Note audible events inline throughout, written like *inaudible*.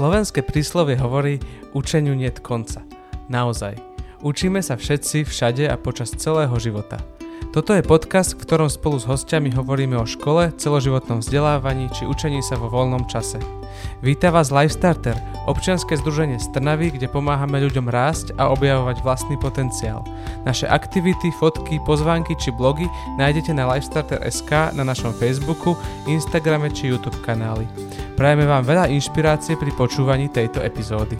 Slovenské príslovie hovorí učeniu niet konca. Naozaj. Učíme sa všetci, všade a počas celého života. Toto je podcast, v ktorom spolu s hostiami hovoríme o škole, celoživotnom vzdelávaní či učení sa vo voľnom čase. Víta vás Lifestarter, občianske združenie z Trnavy, kde pomáhame ľuďom rásť a objavovať vlastný potenciál. Naše aktivity, fotky, pozvánky či blogy nájdete na lifestarter.sk na našom Facebooku, Instagrame či YouTube kanáli. Prajeme vám veľa inšpirácie pri počúvaní tejto epizódy.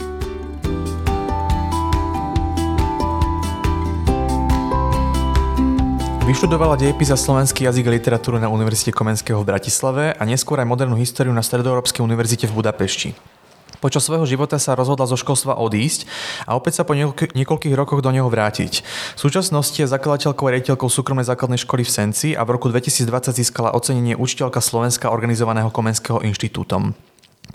Vyštudovala dejepis a slovenský jazyk a literatúru na Univerzite Komenského v Bratislave a neskôr aj modernú históriu na Stredoeurópskej univerzite v Budapešti. Počas svojho života sa rozhodla zo školstva odísť a opäť sa po niekoľkých rokoch do neho vrátiť. V súčasnosti je zakladateľkou a riaditeľkou súkromnej základnej školy v Senci a v roku 2020 získala ocenenie učiteľka Slovenska organizovaného Komenského inštitútom.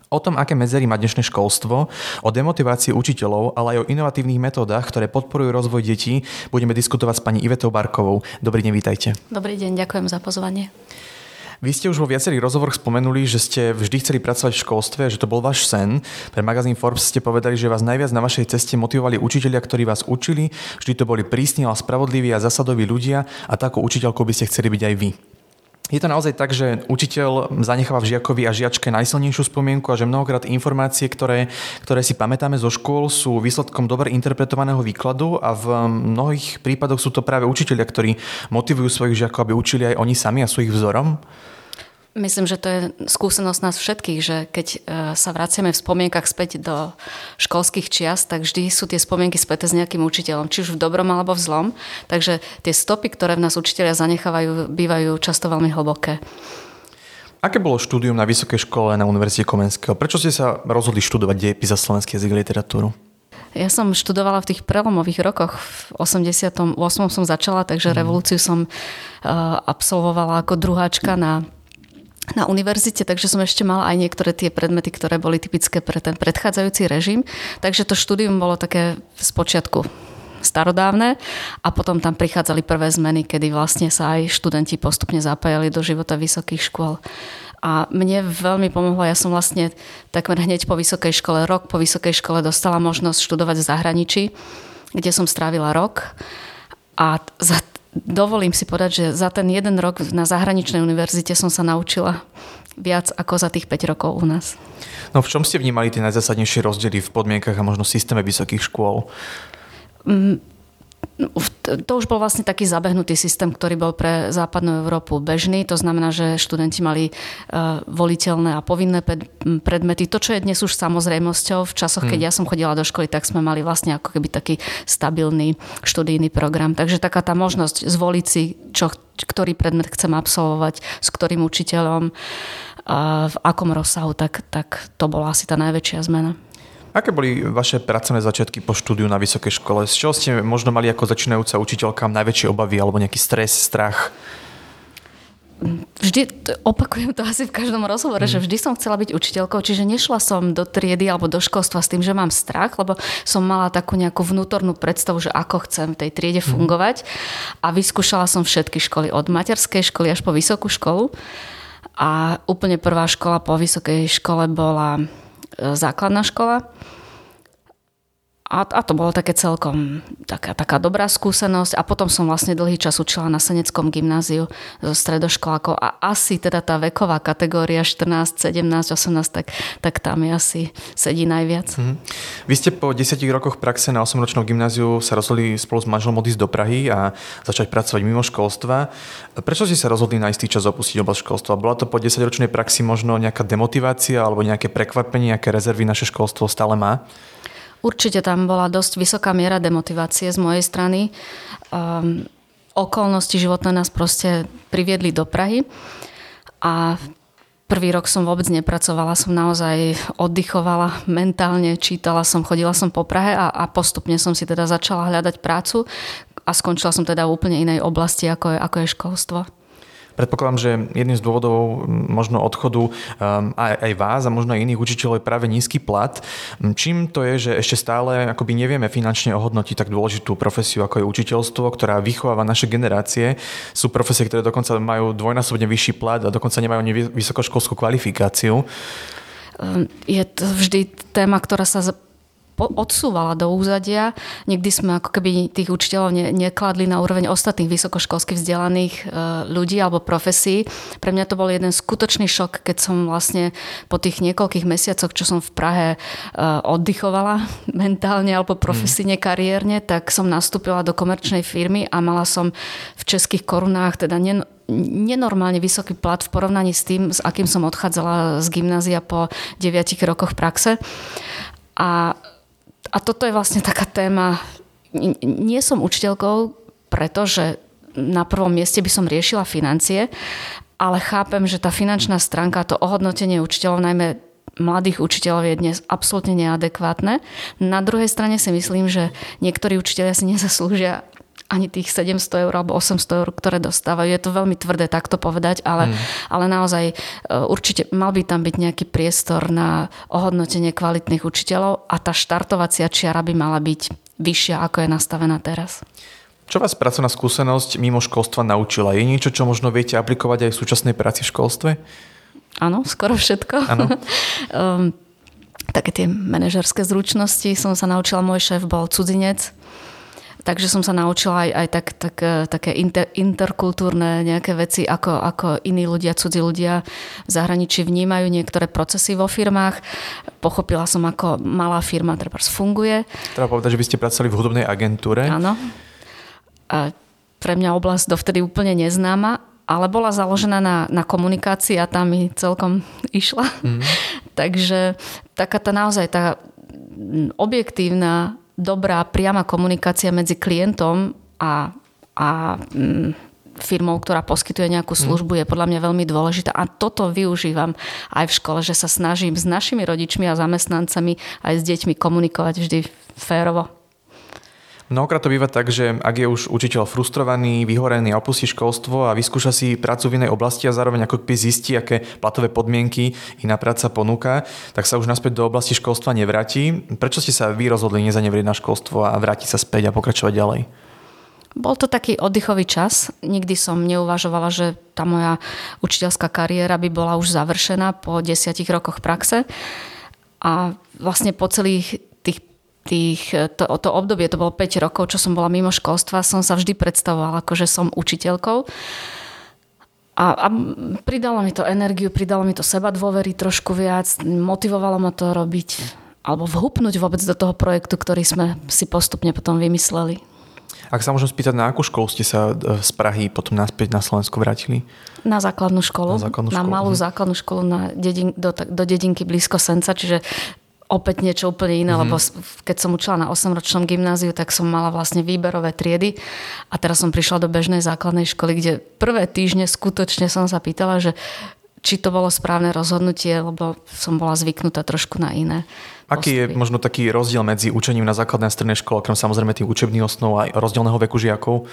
O tom, aké medzery má dnešné školstvo, o demotivácii učiteľov, ale aj o inovatívnych metódach, ktoré podporujú rozvoj detí, budeme diskutovať s pani Ivetou Barkovou. Dobrý deň, vítajte. Dobrý deň, ďakujem za pozvanie. Vy ste už vo viacerých rozhovoroch spomenuli, že ste vždy chceli pracovať v školstve, že to bol váš sen. Pre magazín Forbes ste povedali, že vás najviac na vašej ceste motivovali učiteľia, ktorí vás učili. Vždy to boli prísni, ale spravodliví a zasadoví ľudia a takou učiteľkou by ste chceli byť aj vy. Je to naozaj tak, že učiteľ zanecháva v žiakovi a žiačke najsilnejšiu spomienku a že mnohokrát informácie, ktoré, ktoré si pamätáme zo škôl, sú výsledkom dobre interpretovaného výkladu a v mnohých prípadoch sú to práve učiteľia, ktorí motivujú svojich žiakov, aby učili aj oni sami a sú ich vzorom? Myslím, že to je skúsenosť nás všetkých, že keď e, sa vraciame v spomienkach späť do školských čias, tak vždy sú tie spomienky späté s nejakým učiteľom, či už v dobrom alebo v zlom. Takže tie stopy, ktoré v nás učiteľia zanechávajú, bývajú často veľmi hlboké. Aké bolo štúdium na vysokej škole na Univerzite Komenského? Prečo ste sa rozhodli študovať dejepis a slovenský jazyk a literatúru? Ja som študovala v tých prelomových rokoch. V 88. som začala, takže mm. revolúciu som uh, absolvovala ako druháčka na na univerzite, takže som ešte mala aj niektoré tie predmety, ktoré boli typické pre ten predchádzajúci režim. Takže to štúdium bolo také z počiatku starodávne a potom tam prichádzali prvé zmeny, kedy vlastne sa aj študenti postupne zapájali do života vysokých škôl. A mne veľmi pomohlo, ja som vlastne takmer hneď po vysokej škole, rok po vysokej škole dostala možnosť študovať v zahraničí, kde som strávila rok. A za dovolím si povedať, že za ten jeden rok na zahraničnej univerzite som sa naučila viac ako za tých 5 rokov u nás. No v čom ste vnímali tie najzásadnejšie rozdiely v podmienkach a možno systéme vysokých škôl? Mm, to už bol vlastne taký zabehnutý systém, ktorý bol pre západnú Európu bežný. To znamená, že študenti mali e, voliteľné a povinné predmety. To, čo je dnes už samozrejmosťou, v časoch, keď hmm. ja som chodila do školy, tak sme mali vlastne ako keby taký stabilný študijný program. Takže taká tá možnosť zvoliť si, čo, ktorý predmet chcem absolvovať, s ktorým učiteľom, a v akom rozsahu, tak, tak to bola asi tá najväčšia zmena. Aké boli vaše pracovné začiatky po štúdiu na vysokej škole? Z čoho ste možno mali ako začínajúca učiteľka najväčšie obavy alebo nejaký stres, strach? vždy, opakujem to asi v každom rozhovore, mm. že vždy som chcela byť učiteľkou, čiže nešla som do triedy alebo do školstva s tým, že mám strach, lebo som mala takú nejakú vnútornú predstavu, že ako chcem v tej triede mm. fungovať a vyskúšala som všetky školy, od materskej školy až po vysokú školu a úplne prvá škola po vysokej škole bola základná škola. A, a to bolo také celkom taká, taká dobrá skúsenosť. A potom som vlastne dlhý čas učila na Seneckom gymnáziu so stredoškolákov. A asi teda tá veková kategória 14, 17, 18, tak, tak tam je asi sedí najviac. Mm. Vy ste po 10 rokoch praxe na 8-ročnom gymnáziu sa rozhodli spolu s manželom odísť do Prahy a začať pracovať mimo školstva. Prečo ste sa rozhodli na istý čas opustiť oblasť školstva? Bola to po 10-ročnej praxi možno nejaká demotivácia alebo nejaké prekvapenie, aké rezervy naše školstvo stále má? Určite tam bola dosť vysoká miera demotivácie z mojej strany. Um, okolnosti životné nás proste priviedli do Prahy a Prvý rok som vôbec nepracovala, som naozaj oddychovala mentálne, čítala som, chodila som po Prahe a, a postupne som si teda začala hľadať prácu a skončila som teda v úplne inej oblasti, ako je, ako je školstvo. Predpokladám, že jedným z dôvodov možno odchodu um, aj, aj vás a možno aj iných učiteľov je práve nízky plat. Čím to je, že ešte stále akoby nevieme finančne ohodnotiť tak dôležitú profesiu, ako je učiteľstvo, ktorá vychováva naše generácie. Sú profesie, ktoré dokonca majú dvojnásobne vyšší plat a dokonca nemajú ani vysokoškolskú kvalifikáciu. je to vždy téma, ktorá sa odsúvala do úzadia. Nikdy sme ako keby tých učiteľov ne, nekladli na úroveň ostatných vysokoškolských vzdelaných e, ľudí alebo profesí. Pre mňa to bol jeden skutočný šok, keď som vlastne po tých niekoľkých mesiacoch, čo som v Prahe e, oddychovala *laughs* mentálne alebo profesíne, kariérne, tak som nastúpila do komerčnej firmy a mala som v českých korunách teda nen, nenormálne vysoký plat v porovnaní s tým, s akým som odchádzala z gymnázia po 9 rokoch praxe. A a toto je vlastne taká téma. Nie som učiteľkou, pretože na prvom mieste by som riešila financie, ale chápem, že tá finančná stránka, to ohodnotenie učiteľov, najmä mladých učiteľov je dnes absolútne neadekvátne. Na druhej strane si myslím, že niektorí učiteľia si nezaslúžia ani tých 700 eur alebo 800 eur, ktoré dostávajú. Je to veľmi tvrdé takto povedať, ale, hmm. ale naozaj e, určite mal by tam byť nejaký priestor na ohodnotenie kvalitných učiteľov a tá štartovacia čiara by mala byť vyššia, ako je nastavená teraz. Čo vás pracovná skúsenosť mimo školstva naučila? Je niečo, čo možno viete aplikovať aj v súčasnej práci v školstve? Áno, skoro všetko. Áno. um, *laughs* také tie manažerské zručnosti som sa naučila. Môj šéf bol cudzinec, Takže som sa naučila aj, aj tak, tak, e, také inter, interkultúrne nejaké veci, ako, ako iní ľudia, cudzí ľudia v zahraničí vnímajú niektoré procesy vo firmách. Pochopila som, ako malá firma treba funguje. Treba povedať, že by ste pracovali v hudobnej agentúre. Áno. A pre mňa oblasť dovtedy úplne neznáma, ale bola založená na, na komunikácii a tam mi celkom *laughs* išla. Mm. Takže taká tá naozaj tá objektívna dobrá priama komunikácia medzi klientom a, a mm, firmou, ktorá poskytuje nejakú mhm. službu, je podľa mňa veľmi dôležitá. A toto využívam aj v škole, že sa snažím s našimi rodičmi a zamestnancami aj s deťmi komunikovať vždy férovo. Mnohokrát to býva tak, že ak je už učiteľ frustrovaný, vyhorený a opustí školstvo a vyskúša si prácu v inej oblasti a zároveň ako keby zistí, aké platové podmienky iná práca ponúka, tak sa už naspäť do oblasti školstva nevráti. Prečo ste sa vy rozhodli nezanevrieť na školstvo a vrátiť sa späť a pokračovať ďalej? Bol to taký oddychový čas. Nikdy som neuvažovala, že tá moja učiteľská kariéra by bola už završená po desiatich rokoch praxe. A vlastne po celých tých, to, to obdobie, to bolo 5 rokov, čo som bola mimo školstva, som sa vždy predstavovala, ako že som učiteľkou. A, a pridalo mi to energiu, pridalo mi to seba dôvery trošku viac, motivovalo ma to robiť alebo vhupnúť vôbec do toho projektu, ktorý sme si postupne potom vymysleli. Ak sa môžem spýtať, na akú školu ste sa e, z Prahy potom naspäť na Slovensko vrátili? Na základnú školu. Na, základnú školu. na malú mhm. základnú školu na dedin, do, do dedinky blízko Senca, čiže opäť niečo úplne iné, mm-hmm. lebo keď som učila na 8-ročnom gymnáziu, tak som mala vlastne výberové triedy a teraz som prišla do bežnej základnej školy, kde prvé týždne skutočne som sa pýtala, že či to bolo správne rozhodnutie, lebo som bola zvyknutá trošku na iné. Aký postupy. je možno taký rozdiel medzi učením na základnej a strednej škole, okrem samozrejme tých učebných osnov a rozdielného veku žiakov?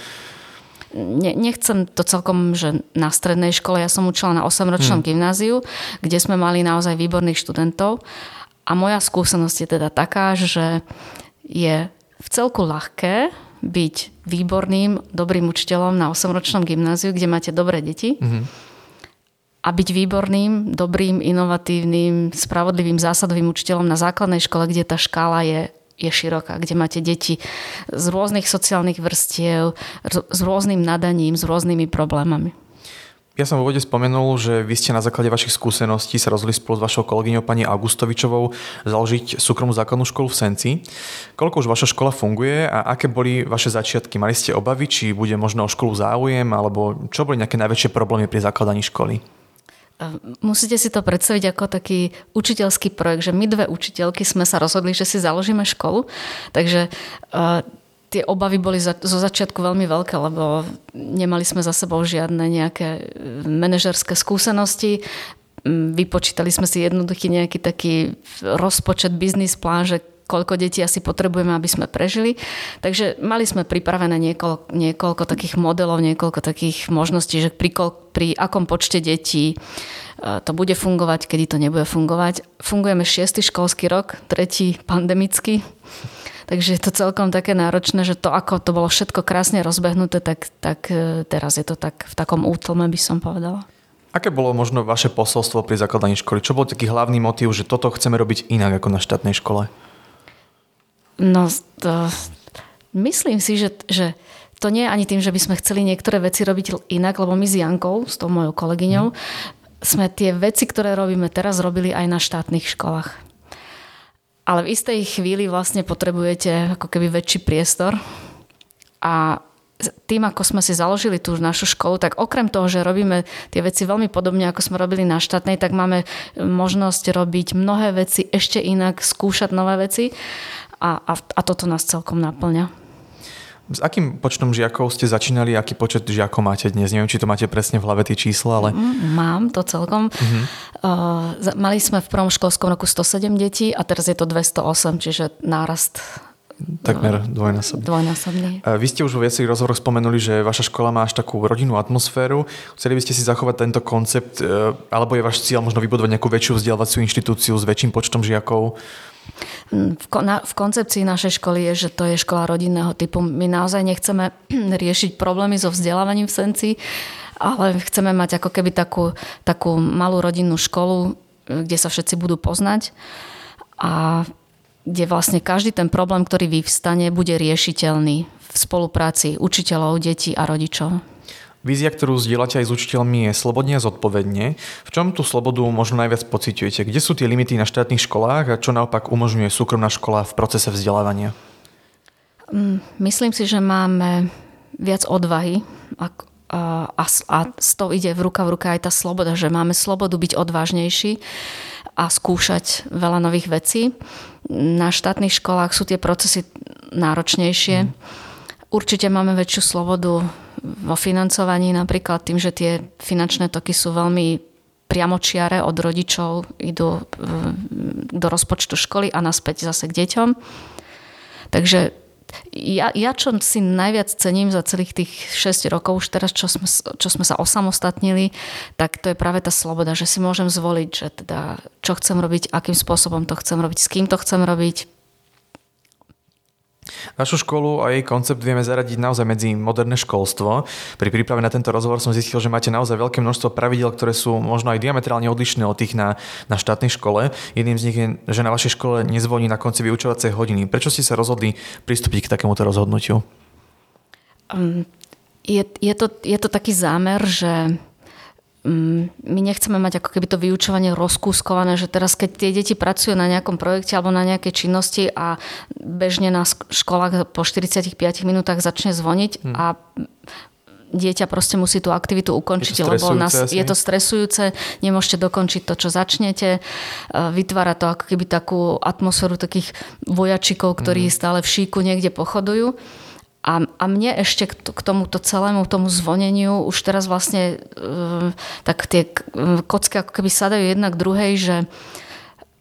Ne, nechcem to celkom, že na strednej škole, ja som učila na 8-ročnom hmm. gymnáziu, kde sme mali naozaj výborných študentov a moja skúsenosť je teda taká, že je v celku ľahké byť výborným, dobrým učiteľom na 8-ročnom gymnáziu, kde máte dobré deti. Mm-hmm. A byť výborným, dobrým, inovatívnym, spravodlivým, zásadovým učiteľom na základnej škole, kde tá škála je je široká, kde máte deti z rôznych sociálnych vrstiev, s rôznym nadaním, s rôznymi problémami. Ja som v úvode spomenul, že vy ste na základe vašich skúseností sa rozhodli spolu s vašou kolegyňou pani Augustovičovou založiť súkromnú základnú školu v Senci. Koľko už vaša škola funguje a aké boli vaše začiatky? Mali ste obavy, či bude možno o školu záujem, alebo čo boli nejaké najväčšie problémy pri zakladaní školy? Musíte si to predstaviť ako taký učiteľský projekt, že my dve učiteľky sme sa rozhodli, že si založíme školu. Takže tie obavy boli za, zo začiatku veľmi veľké, lebo nemali sme za sebou žiadne nejaké e, manažerské skúsenosti. Mm, vypočítali sme si jednoduchý nejaký taký rozpočet, biznis plán, že koľko detí asi potrebujeme, aby sme prežili. Takže mali sme pripravené niekoľko, niekoľko takých modelov, niekoľko takých možností, že pri, pri akom počte detí e, to bude fungovať, kedy to nebude fungovať. Fungujeme šiestý školský rok, tretí pandemický. Takže je to celkom také náročné, že to, ako to bolo všetko krásne rozbehnuté, tak, tak e, teraz je to tak v takom útlme, by som povedala. Aké bolo možno vaše posolstvo pri zakladaní školy? Čo bol taký hlavný motív, že toto chceme robiť inak ako na štátnej škole? No, to, myslím si, že, že to nie je ani tým, že by sme chceli niektoré veci robiť inak, lebo my s Jankou, s tou mojou kolegyňou, mm. sme tie veci, ktoré robíme teraz, robili aj na štátnych školách. Ale v istej chvíli vlastne potrebujete ako keby väčší priestor a tým, ako sme si založili tú našu školu, tak okrem toho, že robíme tie veci veľmi podobne, ako sme robili na štátnej, tak máme možnosť robiť mnohé veci ešte inak, skúšať nové veci a, a, a toto nás celkom naplňa. S akým počtom žiakov ste začínali, aký počet žiakov máte dnes? Neviem, či to máte presne v hlave tie čísla, ale... Mm, mám to celkom. Uh-huh. Uh, mali sme v prvom školskom roku 107 detí a teraz je to 208, čiže nárast Takmer dvojnásobný. Dvojnásobný. Vy ste už vo viacerých rozhovoroch spomenuli, že vaša škola má až takú rodinnú atmosféru. Chceli by ste si zachovať tento koncept, e, alebo je váš cieľ možno vybudovať nejakú väčšiu vzdelávaciu inštitúciu s väčším počtom žiakov? Mm, v, na, v koncepcii našej školy je, že to je škola rodinného typu. My naozaj nechceme *clears throat* riešiť problémy so vzdelávaním v Senci, ale chceme mať ako keby takú, takú malú rodinnú školu, kde sa všetci budú poznať. A kde vlastne každý ten problém, ktorý vyvstane, bude riešiteľný v spolupráci učiteľov, detí a rodičov. Vízia, ktorú zdieľate aj s učiteľmi, je slobodne a zodpovedne. V čom tú slobodu možno najviac pociťujete? Kde sú tie limity na štátnych školách a čo naopak umožňuje súkromná škola v procese vzdelávania? Mm, myslím si, že máme viac odvahy a, a, a s tou ide v ruka v ruka aj tá sloboda, že máme slobodu byť odvážnejší a skúšať veľa nových vecí. Na štátnych školách sú tie procesy náročnejšie. Mm. Určite máme väčšiu slobodu vo financovaní, napríklad tým, že tie finančné toky sú veľmi priamočiare od rodičov, idú do rozpočtu školy a naspäť zase k deťom. Takže ja, ja čo si najviac cením za celých tých 6 rokov, už teraz, čo sme, čo sme sa osamostatnili, tak to je práve tá sloboda, že si môžem zvoliť, že teda, čo chcem robiť, akým spôsobom to chcem robiť, s kým to chcem robiť, Našu školu a jej koncept vieme zaradiť naozaj medzi moderné školstvo. Pri príprave na tento rozhovor som zistil, že máte naozaj veľké množstvo pravidel, ktoré sú možno aj diametrálne odlišné od tých na, na štátnej škole. Jedným z nich je, že na vašej škole nezvoní na konci vyučovacej hodiny. Prečo ste sa rozhodli pristúpiť k takémuto rozhodnutiu? Um, je, je, to, je to taký zámer, že my nechceme mať ako keby to vyučovanie rozkúskované, že teraz keď tie deti pracujú na nejakom projekte alebo na nejakej činnosti a bežne na školách po 45 minútach začne zvoniť hmm. a dieťa proste musí tú aktivitu ukončiť, lebo nás, je to stresujúce, nemôžete dokončiť to, čo začnete. E, vytvára to ako keby takú atmosféru takých vojačikov, ktorí hmm. stále v šíku niekde pochodujú. A, a mne ešte k, tomuto celému tomu zvoneniu už teraz vlastne e, tak tie kocky ako keby sadajú jedna k druhej, že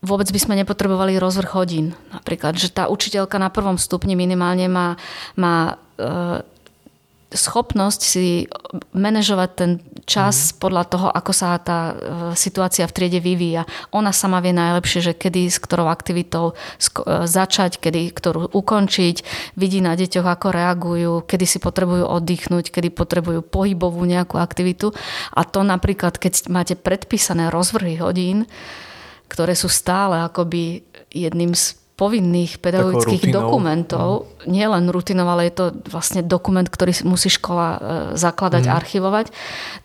vôbec by sme nepotrebovali rozvrh hodín. Napríklad, že tá učiteľka na prvom stupni minimálne má, má e, schopnosť si manažovať ten čas mm. podľa toho, ako sa tá e, situácia v triede vyvíja. Ona sama vie najlepšie, že kedy s ktorou aktivitou e, začať, kedy ktorú ukončiť, vidí na deťoch, ako reagujú, kedy si potrebujú oddychnúť, kedy potrebujú pohybovú nejakú aktivitu. A to napríklad, keď máte predpísané rozvrhy hodín, ktoré sú stále akoby jedným z povinných pedagogických dokumentov, mm. nie len rutinov, ale je to vlastne dokument, ktorý musí škola e, zakladať, mm. archivovať,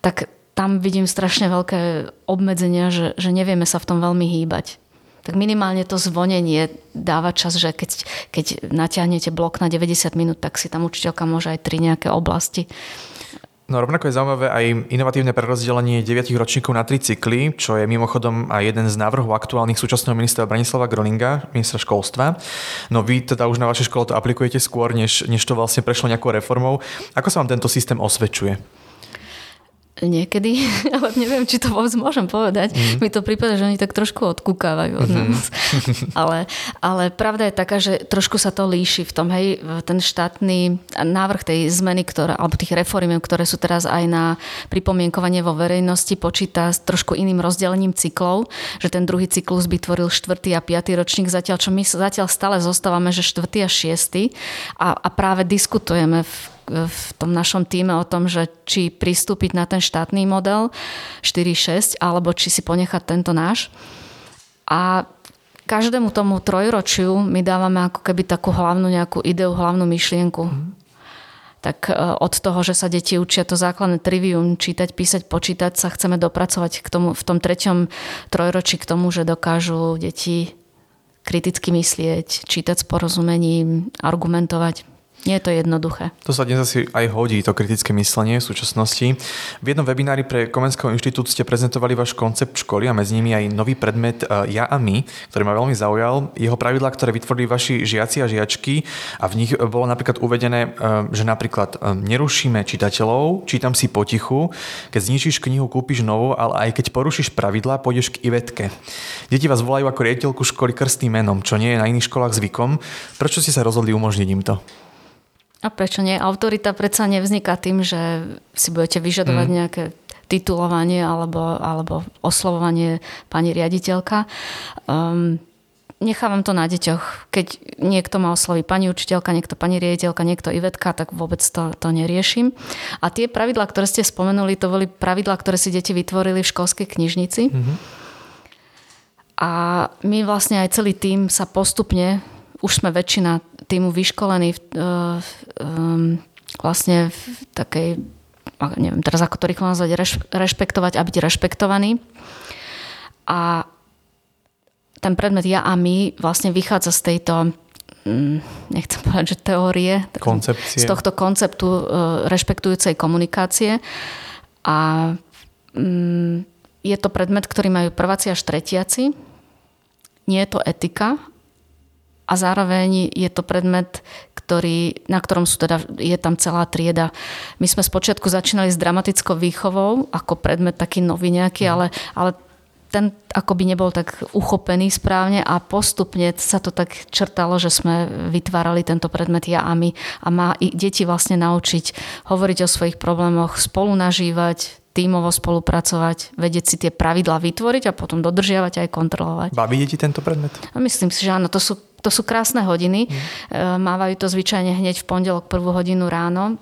tak tam vidím strašne veľké obmedzenia, že, že nevieme sa v tom veľmi hýbať. Tak minimálne to zvonenie dáva čas, že keď, keď natiahnete blok na 90 minút, tak si tam učiteľka môže aj tri nejaké oblasti No rovnako je zaujímavé aj inovatívne prerozdelenie 9 ročníkov na tri cykly, čo je mimochodom aj jeden z návrhov aktuálnych súčasného ministra Branislava Groninga, ministra školstva. No vy teda už na vašej škole to aplikujete skôr, než, než to vlastne prešlo nejakou reformou. Ako sa vám tento systém osvedčuje? Niekedy, *laughs* ale neviem, či to vôbec môžem povedať. Mm. Mi to prípada, že oni tak trošku odkúkávajú od mm. nás. *laughs* ale, ale pravda je taká, že trošku sa to líši v tom, hej, ten štátny návrh tej zmeny, ktoré, alebo tých reformiem, ktoré sú teraz aj na pripomienkovanie vo verejnosti, počíta s trošku iným rozdelením cyklov, že ten druhý cyklus by tvoril štvrtý a piatý ročník, zatiaľ čo my zatiaľ stále zostávame, že štvrtý a šiestý a, a práve diskutujeme v v tom našom týme o tom, že či pristúpiť na ten štátny model 4.6 alebo či si ponechať tento náš. A každému tomu trojročiu my dávame ako keby takú hlavnú nejakú ideu, hlavnú myšlienku. Mm. Tak e, od toho, že sa deti učia to základné trivium, čítať, písať, počítať, sa chceme dopracovať k tomu, v tom treťom trojročí k tomu, že dokážu deti kriticky myslieť, čítať s porozumením, argumentovať. Nie je to jednoduché. To sa dnes asi aj hodí, to kritické myslenie v súčasnosti. V jednom webinári pre Komenského inštitút ste prezentovali váš koncept školy a medzi nimi aj nový predmet e, Ja a my, ktorý ma veľmi zaujal. Jeho pravidlá, ktoré vytvorili vaši žiaci a žiačky a v nich bolo napríklad uvedené, e, že napríklad e, nerušíme čitateľov, čítam si potichu, keď zničíš knihu, kúpiš novú, ale aj keď porušíš pravidlá, pôjdeš k Ivetke. Deti vás volajú ako riaditeľku školy krstným menom, čo nie je na iných školách zvykom. Prečo ste sa rozhodli umožniť im to? A prečo nie? Autorita predsa nevzniká tým, že si budete vyžadovať mm. nejaké titulovanie alebo, alebo oslovovanie pani riaditeľka. Um, nechávam to na deťoch. Keď niekto ma osloví pani učiteľka, niekto pani riaditeľka, niekto Ivetka, tak vôbec to, to neriešim. A tie pravidlá, ktoré ste spomenuli, to boli pravidlá, ktoré si deti vytvorili v školskej knižnici. Mm-hmm. A my vlastne aj celý tým sa postupne, už sme väčšina týmu vyškolení v, um, vlastne v takej, neviem teraz ako to rýchlo nazvať, reš, rešpektovať a byť rešpektovaný. A ten predmet ja a my vlastne vychádza z tejto mm, nechcem povedať, že teórie, Koncepcie. z tohto konceptu uh, rešpektujúcej komunikácie. A um, je to predmet, ktorý majú prváci až tretiaci. Nie je to etika, a zároveň je to predmet, ktorý, na ktorom sú teda, je tam celá trieda. My sme spočiatku začínali s dramatickou výchovou ako predmet taký nový nejaký, mhm. ale, ale ten akoby nebol tak uchopený správne a postupne sa to tak črtalo, že sme vytvárali tento predmet ja a my a má i deti vlastne naučiť hovoriť o svojich problémoch, spolu nažívať, tímovo spolupracovať, vedieť si tie pravidlá vytvoriť a potom dodržiavať a aj kontrolovať. Baví deti tento predmet? A myslím si, že áno, to sú to sú krásne hodiny. Mm. Mávajú to zvyčajne hneď v pondelok prvú hodinu ráno.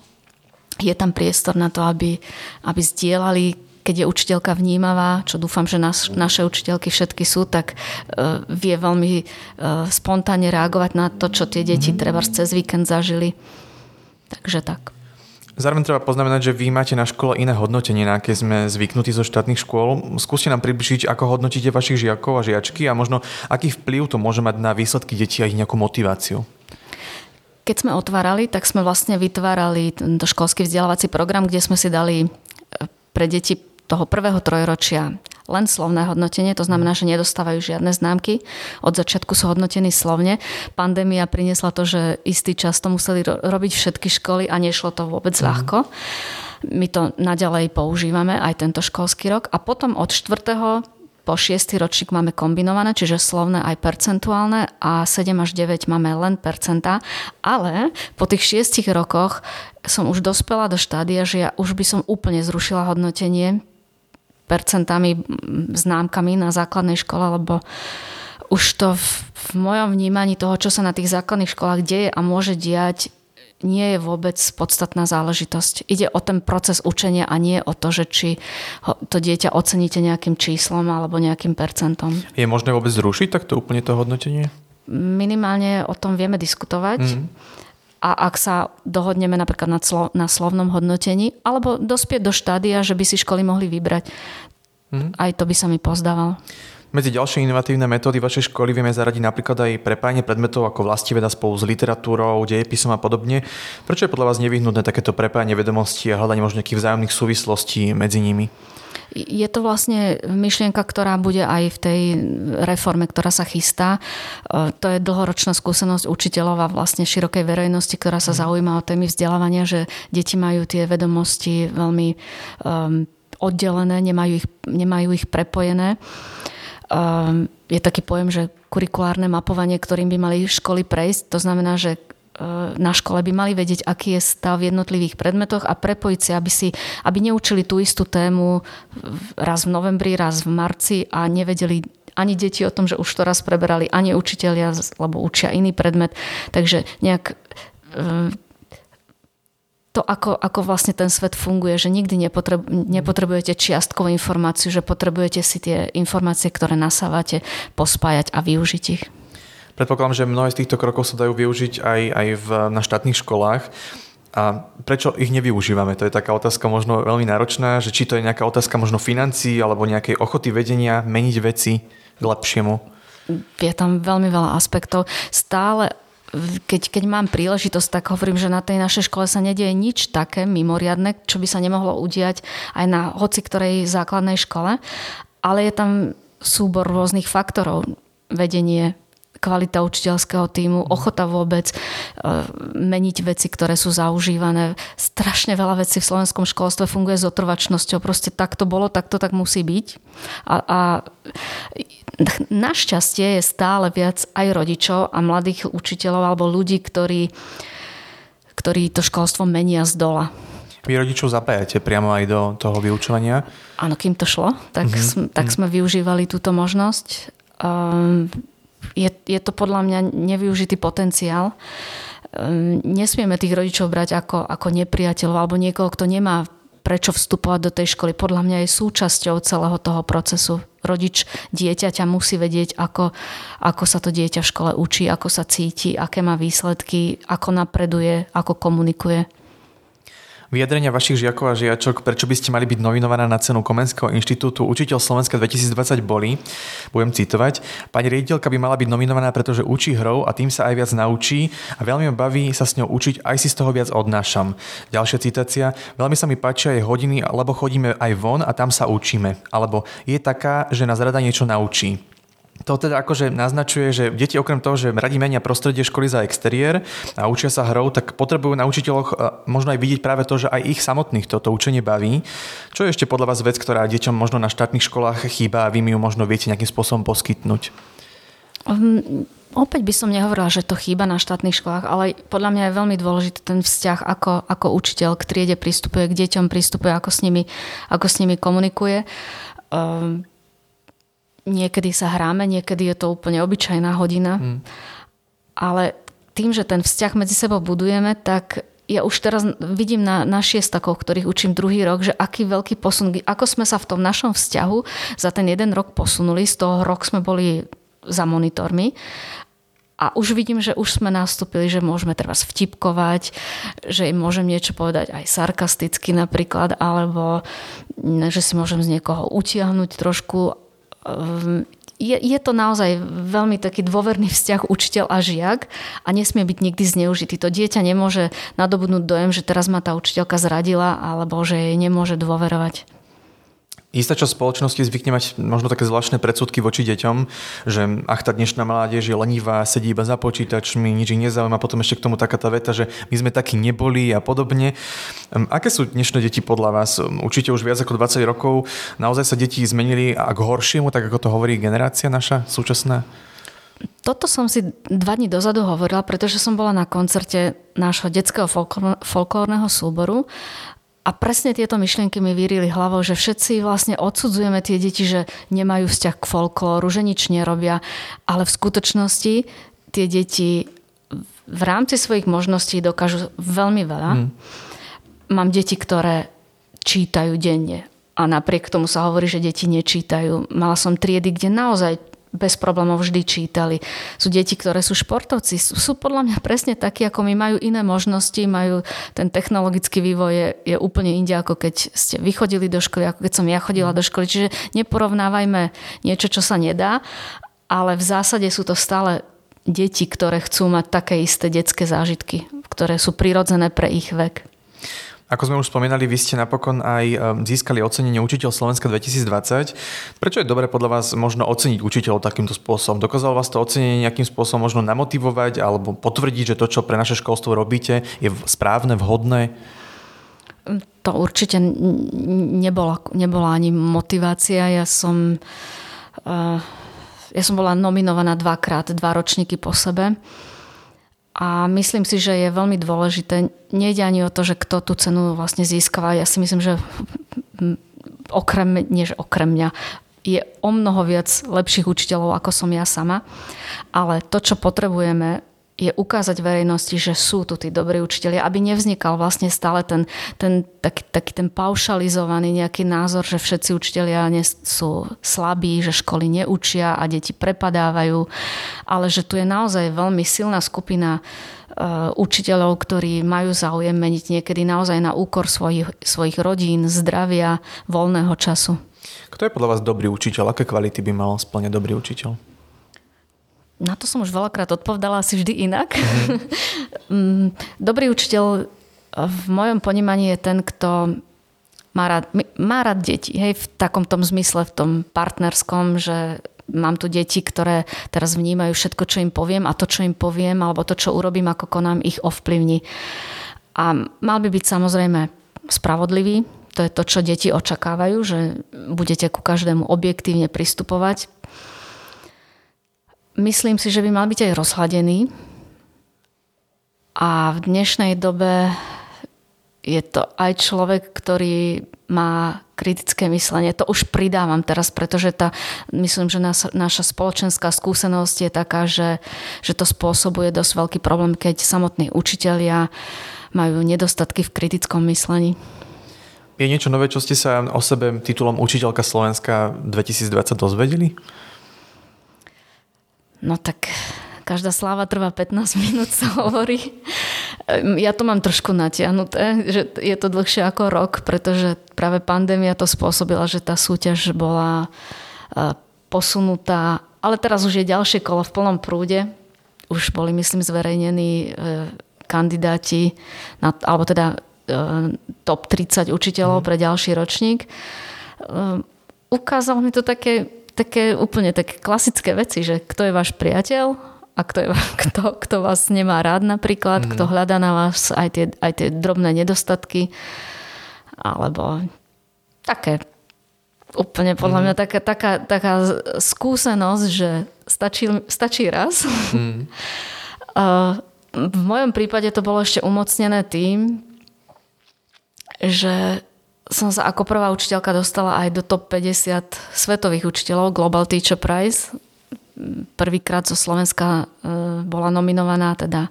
Je tam priestor na to, aby, aby zdieľali keď je učiteľka vnímavá, čo dúfam, že nas, naše učiteľky všetky sú, tak uh, vie veľmi uh, spontánne reagovať na to, čo tie deti mm. treba cez víkend zažili. Takže tak. Zároveň treba poznamenať, že vy máte na škole iné hodnotenie, na aké sme zvyknutí zo štátnych škôl. Skúste nám približiť, ako hodnotíte vašich žiakov a žiačky a možno aký vplyv to môže mať na výsledky detí a ich nejakú motiváciu. Keď sme otvárali, tak sme vlastne vytvárali tento školský vzdelávací program, kde sme si dali e, pre deti toho prvého trojročia len slovné hodnotenie, to znamená, že nedostávajú žiadne známky. Od začiatku sú hodnotení slovne. Pandémia priniesla to, že istý čas to museli ro- robiť všetky školy a nešlo to vôbec mm. ľahko. My to naďalej používame aj tento školský rok a potom od 4 po 6. ročník máme kombinované, čiže slovné aj percentuálne a 7 až 9 máme len percentá, ale po tých 6 rokoch som už dospela do štádia, že ja už by som úplne zrušila hodnotenie percentami, známkami na základnej škole, lebo už to v, v mojom vnímaní toho, čo sa na tých základných školách deje a môže diať, nie je vôbec podstatná záležitosť. Ide o ten proces učenia a nie o to, že či to dieťa oceníte nejakým číslom alebo nejakým percentom. Je možné vôbec zrušiť takto úplne to hodnotenie? Minimálne o tom vieme diskutovať. Mm a ak sa dohodneme napríklad na, slo, na slovnom hodnotení, alebo dospieť do štádia, že by si školy mohli vybrať. Mm. Aj to by sa mi pozdával. Medzi ďalšie inovatívne metódy vašej školy vieme zaradiť napríklad aj prepájanie predmetov ako vlastiveda spolu s literatúrou, dejepisom a podobne. Prečo je podľa vás nevyhnutné takéto prepájanie vedomostí a hľadanie možno nejakých vzájomných súvislostí medzi nimi? Je to vlastne myšlienka, ktorá bude aj v tej reforme, ktorá sa chystá. E, to je dlhoročná skúsenosť učiteľov a vlastne širokej verejnosti, ktorá sa mhm. zaujíma o témy vzdelávania, že deti majú tie vedomosti veľmi um, oddelené, nemajú ich, nemajú ich prepojené. Um, je taký pojem, že kurikulárne mapovanie, ktorým by mali školy prejsť, to znamená, že na škole by mali vedieť, aký je stav v jednotlivých predmetoch a prepojiť si, aby, si, aby neučili tú istú tému raz v novembri, raz v marci a nevedeli ani deti o tom, že už to raz preberali, ani učitelia, lebo učia iný predmet. Takže nejak e, to, ako, ako vlastne ten svet funguje, že nikdy nepotrebu, nepotrebujete čiastkovú informáciu, že potrebujete si tie informácie, ktoré nasávate, pospájať a využiť ich. Predpokladám, že mnohé z týchto krokov sa dajú využiť aj, aj v, na štátnych školách. A prečo ich nevyužívame? To je taká otázka možno veľmi náročná, že či to je nejaká otázka možno financií alebo nejakej ochoty vedenia meniť veci k lepšiemu. Je tam veľmi veľa aspektov. Stále keď, keď mám príležitosť, tak hovorím, že na tej našej škole sa nedieje nič také mimoriadne, čo by sa nemohlo udiať aj na hoci ktorej základnej škole, ale je tam súbor rôznych faktorov. Vedenie, kvalita učiteľského týmu, ochota vôbec e, meniť veci, ktoré sú zaužívané. Strašne veľa vecí v slovenskom školstve funguje s otrvačnosťou. Proste tak to bolo, tak to tak musí byť. A, a našťastie je stále viac aj rodičov a mladých učiteľov alebo ľudí, ktorí, ktorí to školstvo menia z dola. Vy rodičov zapájate priamo aj do toho vyučovania? Áno, kým to šlo, tak, mm-hmm. sm, tak sme využívali túto možnosť. Um, je, je to podľa mňa nevyužitý potenciál. Ehm, nesmieme tých rodičov brať ako, ako nepriateľov alebo niekoho, kto nemá prečo vstupovať do tej školy. Podľa mňa je súčasťou celého toho procesu. Rodič dieťaťa musí vedieť, ako, ako sa to dieťa v škole učí, ako sa cíti, aké má výsledky, ako napreduje, ako komunikuje vyjadrenia vašich žiakov a žiačok, prečo by ste mali byť nominovaná na cenu Komenského inštitútu Učiteľ Slovenska 2020 boli, budem citovať, pani riaditeľka by mala byť nominovaná, pretože učí hrou a tým sa aj viac naučí a veľmi baví sa s ňou učiť, aj si z toho viac odnášam. Ďalšia citácia, veľmi sa mi páčia jej hodiny, lebo chodíme aj von a tam sa učíme. Alebo je taká, že nás rada niečo naučí. To teda akože naznačuje, že deti okrem toho, že radi menia prostredie školy za exteriér a učia sa hrou, tak potrebujú na učiteľoch e, možno aj vidieť práve to, že aj ich samotných toto učenie baví. Čo je ešte podľa vás vec, ktorá deťom možno na štátnych školách chýba a vy mi ju možno viete nejakým spôsobom poskytnúť? Um, opäť by som nehovorila, že to chýba na štátnych školách, ale podľa mňa je veľmi dôležitý ten vzťah, ako, ako učiteľ k triede pristupuje, k deťom pristupuje, ako s nimi, ako s nimi komunikuje. Um, Niekedy sa hráme, niekedy je to úplne obyčajná hodina. Mm. Ale tým, že ten vzťah medzi sebou budujeme, tak ja už teraz vidím na, na šiestakoch, ktorých učím druhý rok, že aký veľký posun, ako sme sa v tom našom vzťahu za ten jeden rok posunuli, z toho rok sme boli za monitormi a už vidím, že už sme nastúpili, že môžeme teraz vtipkovať, že im môžem niečo povedať aj sarkasticky napríklad, alebo že si môžem z niekoho utiahnuť trošku je, je to naozaj veľmi taký dôverný vzťah učiteľ a žiak a nesmie byť nikdy zneužitý. To dieťa nemôže nadobudnúť dojem, že teraz ma tá učiteľka zradila alebo že jej nemôže dôverovať. Istá časť spoločnosti zvykne mať možno také zvláštne predsudky voči deťom, že ach, tá dnešná mládež je lenivá, sedí iba za počítačmi, nič ich nezaujíma, potom ešte k tomu taká tá veta, že my sme takí neboli a podobne. Aké sú dnešné deti podľa vás? Určite už viac ako 20 rokov. Naozaj sa deti zmenili a k horšiemu, tak ako to hovorí generácia naša súčasná? Toto som si dva dní dozadu hovorila, pretože som bola na koncerte nášho detského folklórneho súboru a presne tieto myšlienky mi vyrili hlavou, že všetci vlastne odsudzujeme tie deti, že nemajú vzťah k folklóru, že nič nerobia, ale v skutočnosti tie deti v rámci svojich možností dokážu veľmi veľa. Hmm. Mám deti, ktoré čítajú denne a napriek tomu sa hovorí, že deti nečítajú. Mala som triedy, kde naozaj bez problémov vždy čítali. Sú deti, ktoré sú športovci, sú, sú podľa mňa presne takí, ako my, majú iné možnosti, majú ten technologický vývoj je, je úplne inde, ako keď ste vychodili do školy, ako keď som ja chodila do školy. Čiže neporovnávajme niečo, čo sa nedá, ale v zásade sú to stále deti, ktoré chcú mať také isté detské zážitky, ktoré sú prirodzené pre ich vek. Ako sme už spomínali, vy ste napokon aj získali ocenenie Učiteľ Slovenska 2020. Prečo je dobre podľa vás možno oceniť učiteľov takýmto spôsobom? Dokázalo vás to ocenenie nejakým spôsobom možno namotivovať alebo potvrdiť, že to, čo pre naše školstvo robíte, je správne, vhodné? To určite nebola, nebola ani motivácia. Ja som, eh, ja som bola nominovaná dvakrát, dva ročníky po sebe a myslím si, že je veľmi dôležité. Nejde ani o to, že kto tú cenu vlastne získava. Ja si myslím, že okrem, nie že okrem mňa, je o mnoho viac lepších učiteľov, ako som ja sama. Ale to, čo potrebujeme, je ukázať verejnosti, že sú tu tí dobrí učiteľia, aby nevznikal vlastne stále ten, ten taký, taký ten paušalizovaný nejaký názor, že všetci učiteľia sú slabí, že školy neučia a deti prepadávajú, ale že tu je naozaj veľmi silná skupina uh, učiteľov, ktorí majú záujem meniť niekedy naozaj na úkor svojich, svojich rodín, zdravia, voľného času. Kto je podľa vás dobrý učiteľ? Aké kvality by mal splňať dobrý učiteľ? Na to som už veľakrát odpovedala asi vždy inak. *laughs* Mm. Dobrý učiteľ v mojom ponímaní je ten, kto má rád, má rád deti. Hej, v takom tom zmysle, v tom partnerskom, že mám tu deti, ktoré teraz vnímajú všetko, čo im poviem a to, čo im poviem, alebo to, čo urobím, ako konám, ich ovplyvní. A mal by byť samozrejme spravodlivý, to je to, čo deti očakávajú, že budete ku každému objektívne pristupovať, myslím si, že by mal byť aj rozhladený. A v dnešnej dobe je to aj človek, ktorý má kritické myslenie. To už pridávam teraz, pretože tá, myslím, že nás, naša spoločenská skúsenosť je taká, že, že to spôsobuje dosť veľký problém, keď samotní učitelia majú nedostatky v kritickom myslení. Je niečo nové, čo ste sa o sebe titulom Učiteľka Slovenska 2020 dozvedeli? No tak každá sláva trvá 15 *laughs* minút, sa hovorí. Ja to mám trošku natiahnuté, že je to dlhšie ako rok, pretože práve pandémia to spôsobila, že tá súťaž bola e, posunutá. Ale teraz už je ďalšie kolo v plnom prúde. Už boli, myslím, zverejnení e, kandidáti, na, alebo teda e, top 30 učiteľov mm. pre ďalší ročník. Ukázalo mi to také také úplne také klasické veci, že kto je váš priateľ a kto, je, *laughs* kto, kto vás nemá rád napríklad, mm. kto hľadá na vás aj tie, aj tie drobné nedostatky alebo také úplne podľa mm. mňa taká, taká, taká skúsenosť, že stačí, stačí raz. *laughs* Mm. v mojom prípade to bolo ešte umocnené tým, že som sa ako prvá učiteľka dostala aj do top 50 svetových učiteľov Global Teacher Prize. Prvýkrát zo Slovenska e, bola nominovaná, teda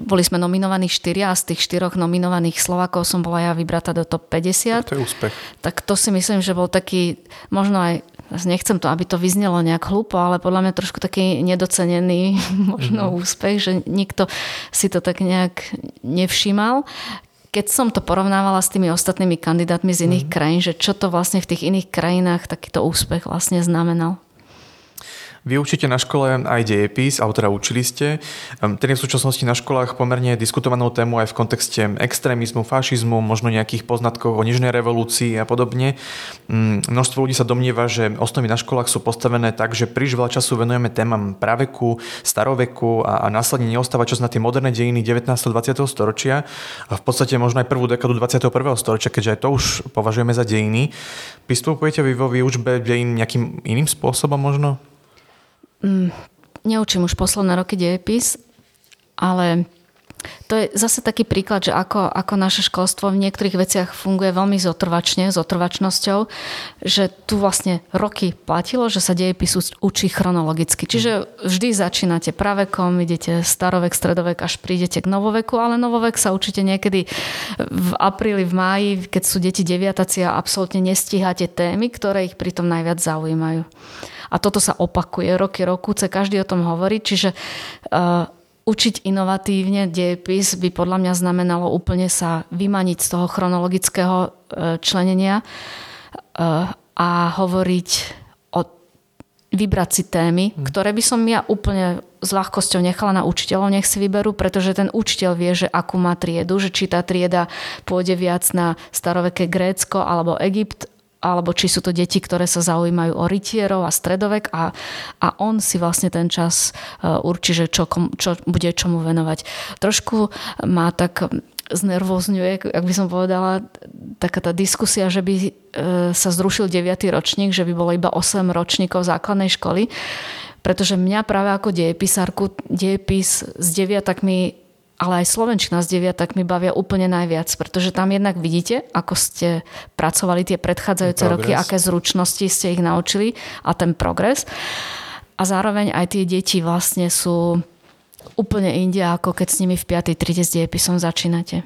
boli sme nominovaní štyria a z tých štyroch nominovaných Slovakov som bola ja vybratá do top 50. To je úspech. Tak to si myslím, že bol taký, možno aj nechcem to, aby to vyznelo nejak hlúpo, ale podľa mňa trošku taký nedocenený *laughs* možno mm-hmm. úspech, že nikto si to tak nejak nevšímal keď som to porovnávala s tými ostatnými kandidátmi z iných mm. krajín, že čo to vlastne v tých iných krajinách takýto úspech vlastne znamenal. Vy učíte na škole aj dejepis, alebo teda učili ste. Ehm, ten je v súčasnosti na školách pomerne diskutovanou tému aj v kontexte extrémizmu, fašizmu, možno nejakých poznatkov o nižnej revolúcii a podobne. Mm, množstvo ľudí sa domnieva, že osnovy na školách sú postavené tak, že príliš veľa času venujeme témam praveku, staroveku a, a následne neostáva čas na tie moderné dejiny 19. 20. storočia a v podstate možno aj prvú dekadu 21. storočia, keďže aj to už považujeme za dejiny. Pristupujete vy vo výučbe dejín nejakým iným spôsobom možno? Mm, neučím už posledné roky dejepis, ale to je zase taký príklad, že ako, ako naše školstvo v niektorých veciach funguje veľmi zotrvačne, s otrvačnosťou, že tu vlastne roky platilo, že sa dejepis učí chronologicky. Čiže vždy začínate pravekom, idete starovek, stredovek, až prídete k novoveku, ale novovek sa učíte niekedy v apríli, v máji, keď sú deti deviataci a absolútne nestíhate témy, ktoré ich pritom najviac zaujímajú. A toto sa opakuje roky, rokúce, každý o tom hovorí, čiže uh, učiť inovatívne dejepis by podľa mňa znamenalo úplne sa vymaniť z toho chronologického uh, členenia uh, a hovoriť o vybrať si témy, hmm. ktoré by som ja úplne s ľahkosťou nechala na učiteľov, nech si vyberú, pretože ten učiteľ vie, že akú má triedu, že či tá trieda pôjde viac na staroveké Grécko alebo Egypt alebo či sú to deti, ktoré sa zaujímajú o rytierov a stredovek a, a on si vlastne ten čas e, určí, že čo, kom, čo bude čomu venovať. Trošku má tak znervozňuje, ak by som povedala, taká tá diskusia, že by e, sa zrušil 9. ročník, že by bolo iba 8 ročníkov základnej školy, pretože mňa práve ako dejepisárku, dejepis s deviatakmi ale aj Slovenčina z deviatak mi bavia úplne najviac, pretože tam jednak vidíte, ako ste pracovali tie predchádzajúce progress. roky, aké zručnosti ste ich naučili a ten progres. A zároveň aj tie deti vlastne sú úplne inde, ako keď s nimi v 5. triede s dejepisom začínate.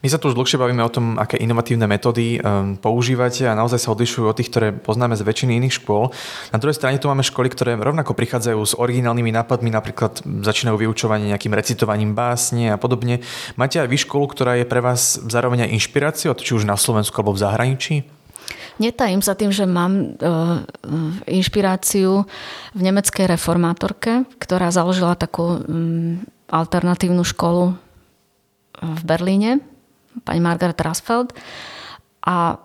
My sa tu už dlhšie bavíme o tom, aké inovatívne metódy um, používate a naozaj sa odlišujú od tých, ktoré poznáme z väčšiny iných škôl. Na druhej strane tu máme školy, ktoré rovnako prichádzajú s originálnymi nápadmi, napríklad začínajú vyučovanie nejakým recitovaním básne a podobne. Máte aj vy školu, ktorá je pre vás zároveň aj inšpiráciou, či už na Slovensku alebo v zahraničí? Netajím sa tým, že mám uh, inšpiráciu v nemeckej reformátorke, ktorá založila takú um, alternatívnu školu v Berlíne, pani Margaret Rasfeld. A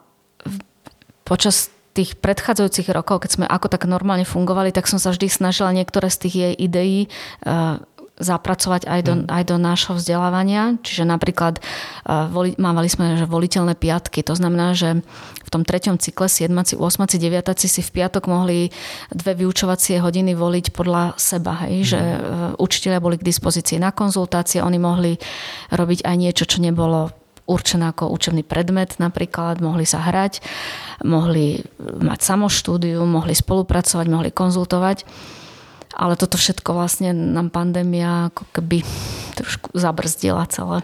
počas tých predchádzajúcich rokov, keď sme ako tak normálne fungovali, tak som sa vždy snažila niektoré z tých jej ideí uh, zapracovať aj do, mm. aj do nášho vzdelávania. Čiže napríklad uh, voli, mávali sme že voliteľné piatky. To znamená, že v tom treťom cykle 7, 8, 9 si v piatok mohli dve vyučovacie hodiny voliť podľa seba. Hej? Mm. Že uh, učiteľia boli k dispozícii na konzultácie, oni mohli robiť aj niečo, čo nebolo určené ako učebný predmet napríklad, mohli sa hrať, mohli mať samoštúdiu, mohli spolupracovať, mohli konzultovať ale toto všetko vlastne nám pandémia ako keby trošku zabrzdila celé.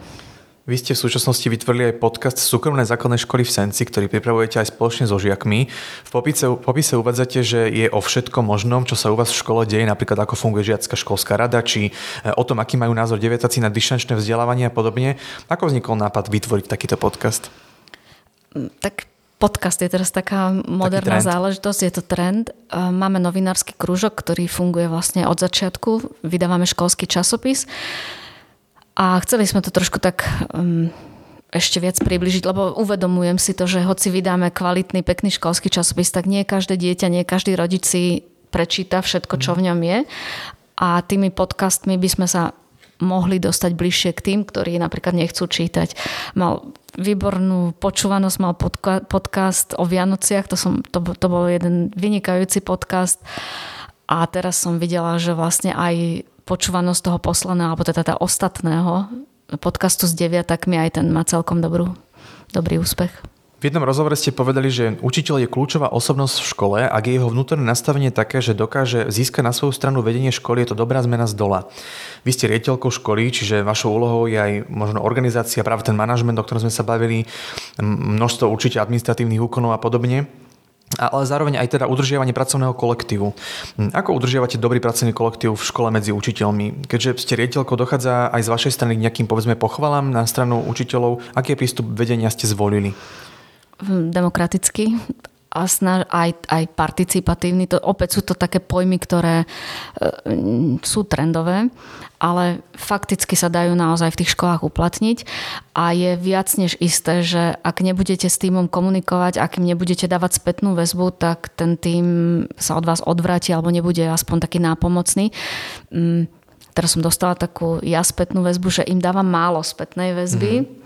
Vy ste v súčasnosti vytvorili aj podcast Súkromnej základnej školy v Senci, ktorý pripravujete aj spoločne so žiakmi. V popise, popise uvádzate, že je o všetkom možnom, čo sa u vás v škole deje, napríklad ako funguje žiacka školská rada, či e, o tom, aký majú názor deviatáci na dištančné vzdelávanie a podobne. Ako vznikol nápad vytvoriť takýto podcast? Tak podcast je teraz taká moderná záležitosť, je to trend. Máme novinársky krúžok, ktorý funguje vlastne od začiatku. Vydávame školský časopis a chceli sme to trošku tak um, ešte viac približiť, lebo uvedomujem si to, že hoci vydáme kvalitný, pekný školský časopis, tak nie každé dieťa, nie každý rodič si prečíta všetko, čo v ňom je. A tými podcastmi by sme sa mohli dostať bližšie k tým, ktorí napríklad nechcú čítať. Mal výbornú počúvanosť, mal podka- podcast o Vianociach, to, som, to, to bol jeden vynikajúci podcast a teraz som videla, že vlastne aj počúvanosť toho poslaného, alebo teda, teda ostatného podcastu s deviatakmi, aj ten má celkom dobrú, dobrý úspech. V jednom rozhovore ste povedali, že učiteľ je kľúčová osobnosť v škole, ak je jeho vnútorné nastavenie také, že dokáže získať na svoju stranu vedenie školy, je to dobrá zmena z dola. Vy ste riaditeľkou školy, čiže vašou úlohou je aj možno organizácia, práve ten manažment, o ktorom sme sa bavili, množstvo určite administratívnych úkonov a podobne ale zároveň aj teda udržiavanie pracovného kolektívu. Ako udržiavate dobrý pracovný kolektív v škole medzi učiteľmi? Keďže ste riaditeľkou, dochádza aj z vašej strany k nejakým povedzme pochvalám na stranu učiteľov. Aký prístup vedenia ste zvolili? demokraticky a snaž, aj, aj participatívny. To, opäť sú to také pojmy, ktoré e, sú trendové, ale fakticky sa dajú naozaj v tých školách uplatniť a je viac než isté, že ak nebudete s týmom komunikovať, ak im nebudete dávať spätnú väzbu, tak ten tým sa od vás odvráti alebo nebude aspoň taký nápomocný. Mm, teraz som dostala takú ja spätnú väzbu, že im dávam málo spätnej väzby. Mm-hmm.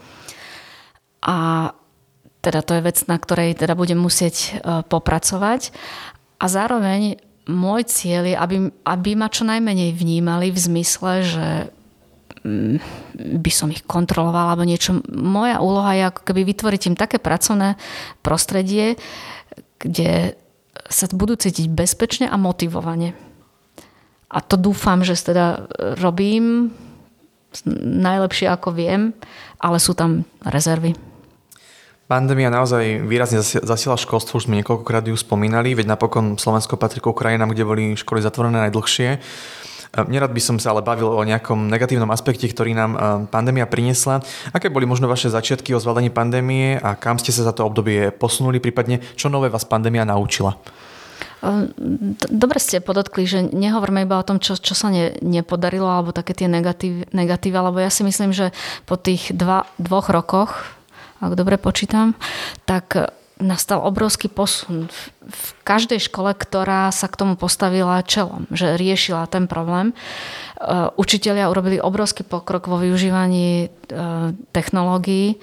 A teda to je vec, na ktorej teda budem musieť e, popracovať. A zároveň môj cieľ je, aby, aby ma čo najmenej vnímali v zmysle, že mm, by som ich kontrolovala alebo niečo. Moja úloha je ako keby vytvoriť im také pracovné prostredie, kde sa budú cítiť bezpečne a motivovane. A to dúfam, že teda robím najlepšie ako viem, ale sú tam rezervy. Pandémia naozaj výrazne zasiela školstvo, už sme niekoľkokrát ju spomínali, veď napokon Slovensko patrí k krajinám, kde boli školy zatvorené najdlhšie. Nerad by som sa ale bavil o nejakom negatívnom aspekte, ktorý nám pandémia priniesla. Aké boli možno vaše začiatky o zvládaní pandémie a kam ste sa za to obdobie posunuli, prípadne čo nové vás pandémia naučila? Dobre ste podotkli, že nehovorme iba o tom, čo, čo sa ne, nepodarilo, alebo také tie negatív, negatíva, lebo ja si myslím, že po tých dva, dvoch rokoch ak dobre počítam, tak nastal obrovský posun v každej škole, ktorá sa k tomu postavila čelom, že riešila ten problém. Uh, učitelia urobili obrovský pokrok vo využívaní uh, technológií.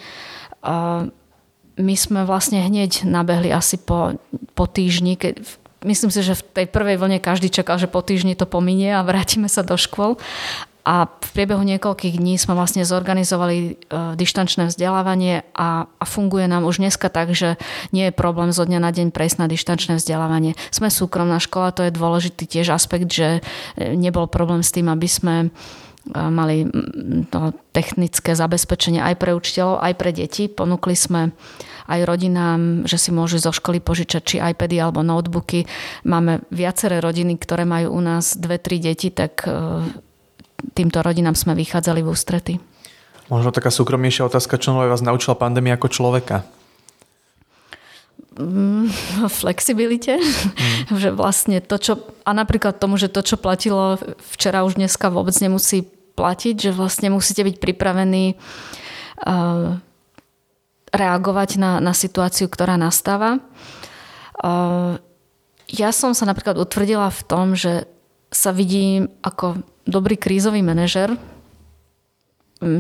My sme vlastne hneď nabehli asi po, po týždni, keď myslím si, že v tej prvej vlne každý čakal, že po týždni to pominie a vrátime sa do škôl. A v priebehu niekoľkých dní sme vlastne zorganizovali e, dištančné vzdelávanie a, a funguje nám už dneska tak, že nie je problém zo dňa na deň prejsť na dištančné vzdelávanie. Sme súkromná škola, to je dôležitý tiež aspekt, že e, nebol problém s tým, aby sme mali to technické zabezpečenie aj pre učiteľov, aj pre deti. Ponúkli sme aj rodinám, že si môžu zo školy požičať či iPady alebo notebooky. Máme viaceré rodiny, ktoré majú u nás dve, tri deti, tak e, týmto rodinám sme vychádzali v ústrety. Možno taká súkromnejšia otázka, čo vás naučila pandémia ako človeka? Mm, *laughs* flexibilite, mm. *laughs* že vlastne to, čo, a napríklad tomu, že to, čo platilo včera, už dneska vôbec nemusí platiť, že vlastne musíte byť pripravení uh, reagovať na, na situáciu, ktorá nastáva. Ja som sa napríklad utvrdila v tom, že sa vidím ako dobrý krízový manažer.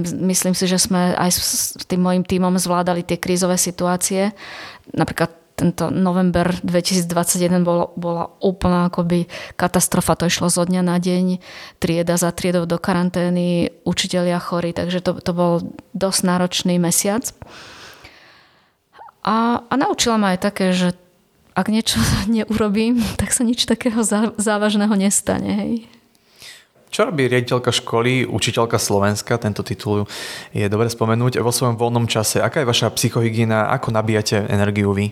Myslím si, že sme aj s tým môjim tímom zvládali tie krízové situácie. Napríklad tento november 2021 bol, bola úplná akoby katastrofa. To išlo zo dňa na deň, trieda za triedou do karantény, učitelia chorí, takže to, to bol dosť náročný mesiac. A, a naučila ma aj také, že ak niečo *laughs* neurobím, tak sa nič takého závažného nestane. Hej. Čo robí riaditeľka školy, učiteľka Slovenska, tento titul je dobre spomenúť, vo svojom voľnom čase? Aká je vaša psychohygiena, ako nabíjate energiu vy?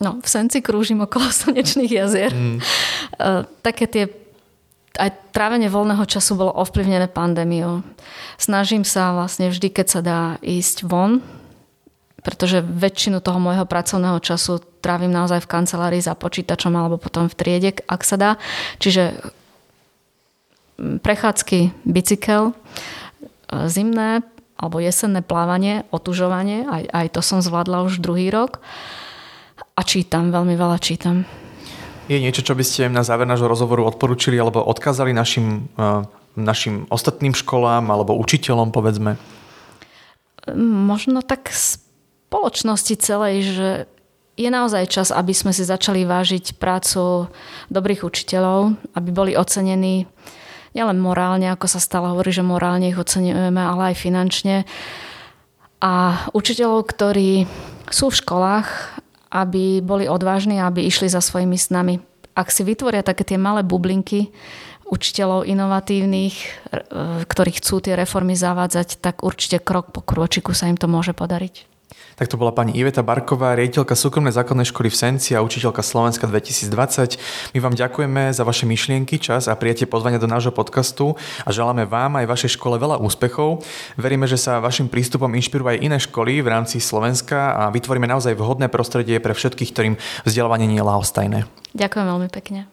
No, v Senci krúžim okolo *laughs* slnečných jazier. Mm. Také tie aj trávenie voľného času bolo ovplyvnené pandémiou. Snažím sa vlastne vždy, keď sa dá ísť von, pretože väčšinu toho môjho pracovného času trávim naozaj v kancelárii za počítačom alebo potom v triede, ak sa dá. Čiže prechádzky, bicykel, e, zimné alebo jesenné plávanie, otužovanie, aj, aj to som zvládla už druhý rok. A čítam, veľmi veľa čítam. Je niečo, čo by ste na záver nášho rozhovoru odporúčili alebo odkázali našim, e, našim ostatným školám alebo učiteľom, povedzme? Možno tak spoločnosti celej, že je naozaj čas, aby sme si začali vážiť prácu dobrých učiteľov, aby boli ocenení nielen morálne, ako sa stále hovorí, že morálne ich oceňujeme, ale aj finančne. A učiteľov, ktorí sú v školách, aby boli odvážni, aby išli za svojimi snami. Ak si vytvoria také tie malé bublinky učiteľov inovatívnych, e, ktorí chcú tie reformy zavádzať, tak určite krok po krôčiku sa im to môže podariť. Tak to bola pani Iveta Barková, riaditeľka súkromnej základnej školy v Senci a učiteľka Slovenska 2020. My vám ďakujeme za vaše myšlienky, čas a prijatie pozvania do nášho podcastu a želáme vám aj vašej škole veľa úspechov. Veríme, že sa vašim prístupom inšpirujú aj iné školy v rámci Slovenska a vytvoríme naozaj vhodné prostredie pre všetkých, ktorým vzdelávanie nie je lahostajné. Ďakujem veľmi pekne.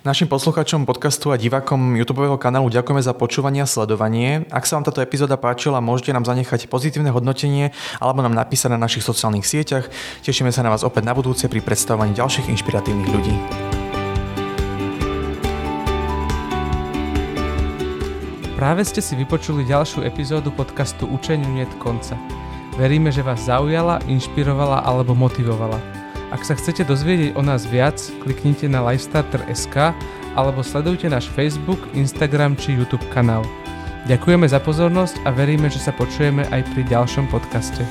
Našim poslucháčom podcastu a divákom YouTube kanálu ďakujeme za počúvanie a sledovanie. Ak sa vám táto epizóda páčila, môžete nám zanechať pozitívne hodnotenie alebo nám napísať na našich sociálnych sieťach. Tešíme sa na vás opäť na budúce pri predstavovaní ďalších inšpiratívnych ľudí. Práve ste si vypočuli ďalšiu epizódu podcastu Učeniu net konca. Veríme, že vás zaujala, inšpirovala alebo motivovala. Ak sa chcete dozvedieť o nás viac, kliknite na lifestarter.sk alebo sledujte náš Facebook, Instagram či YouTube kanál. Ďakujeme za pozornosť a veríme, že sa počujeme aj pri ďalšom podcaste.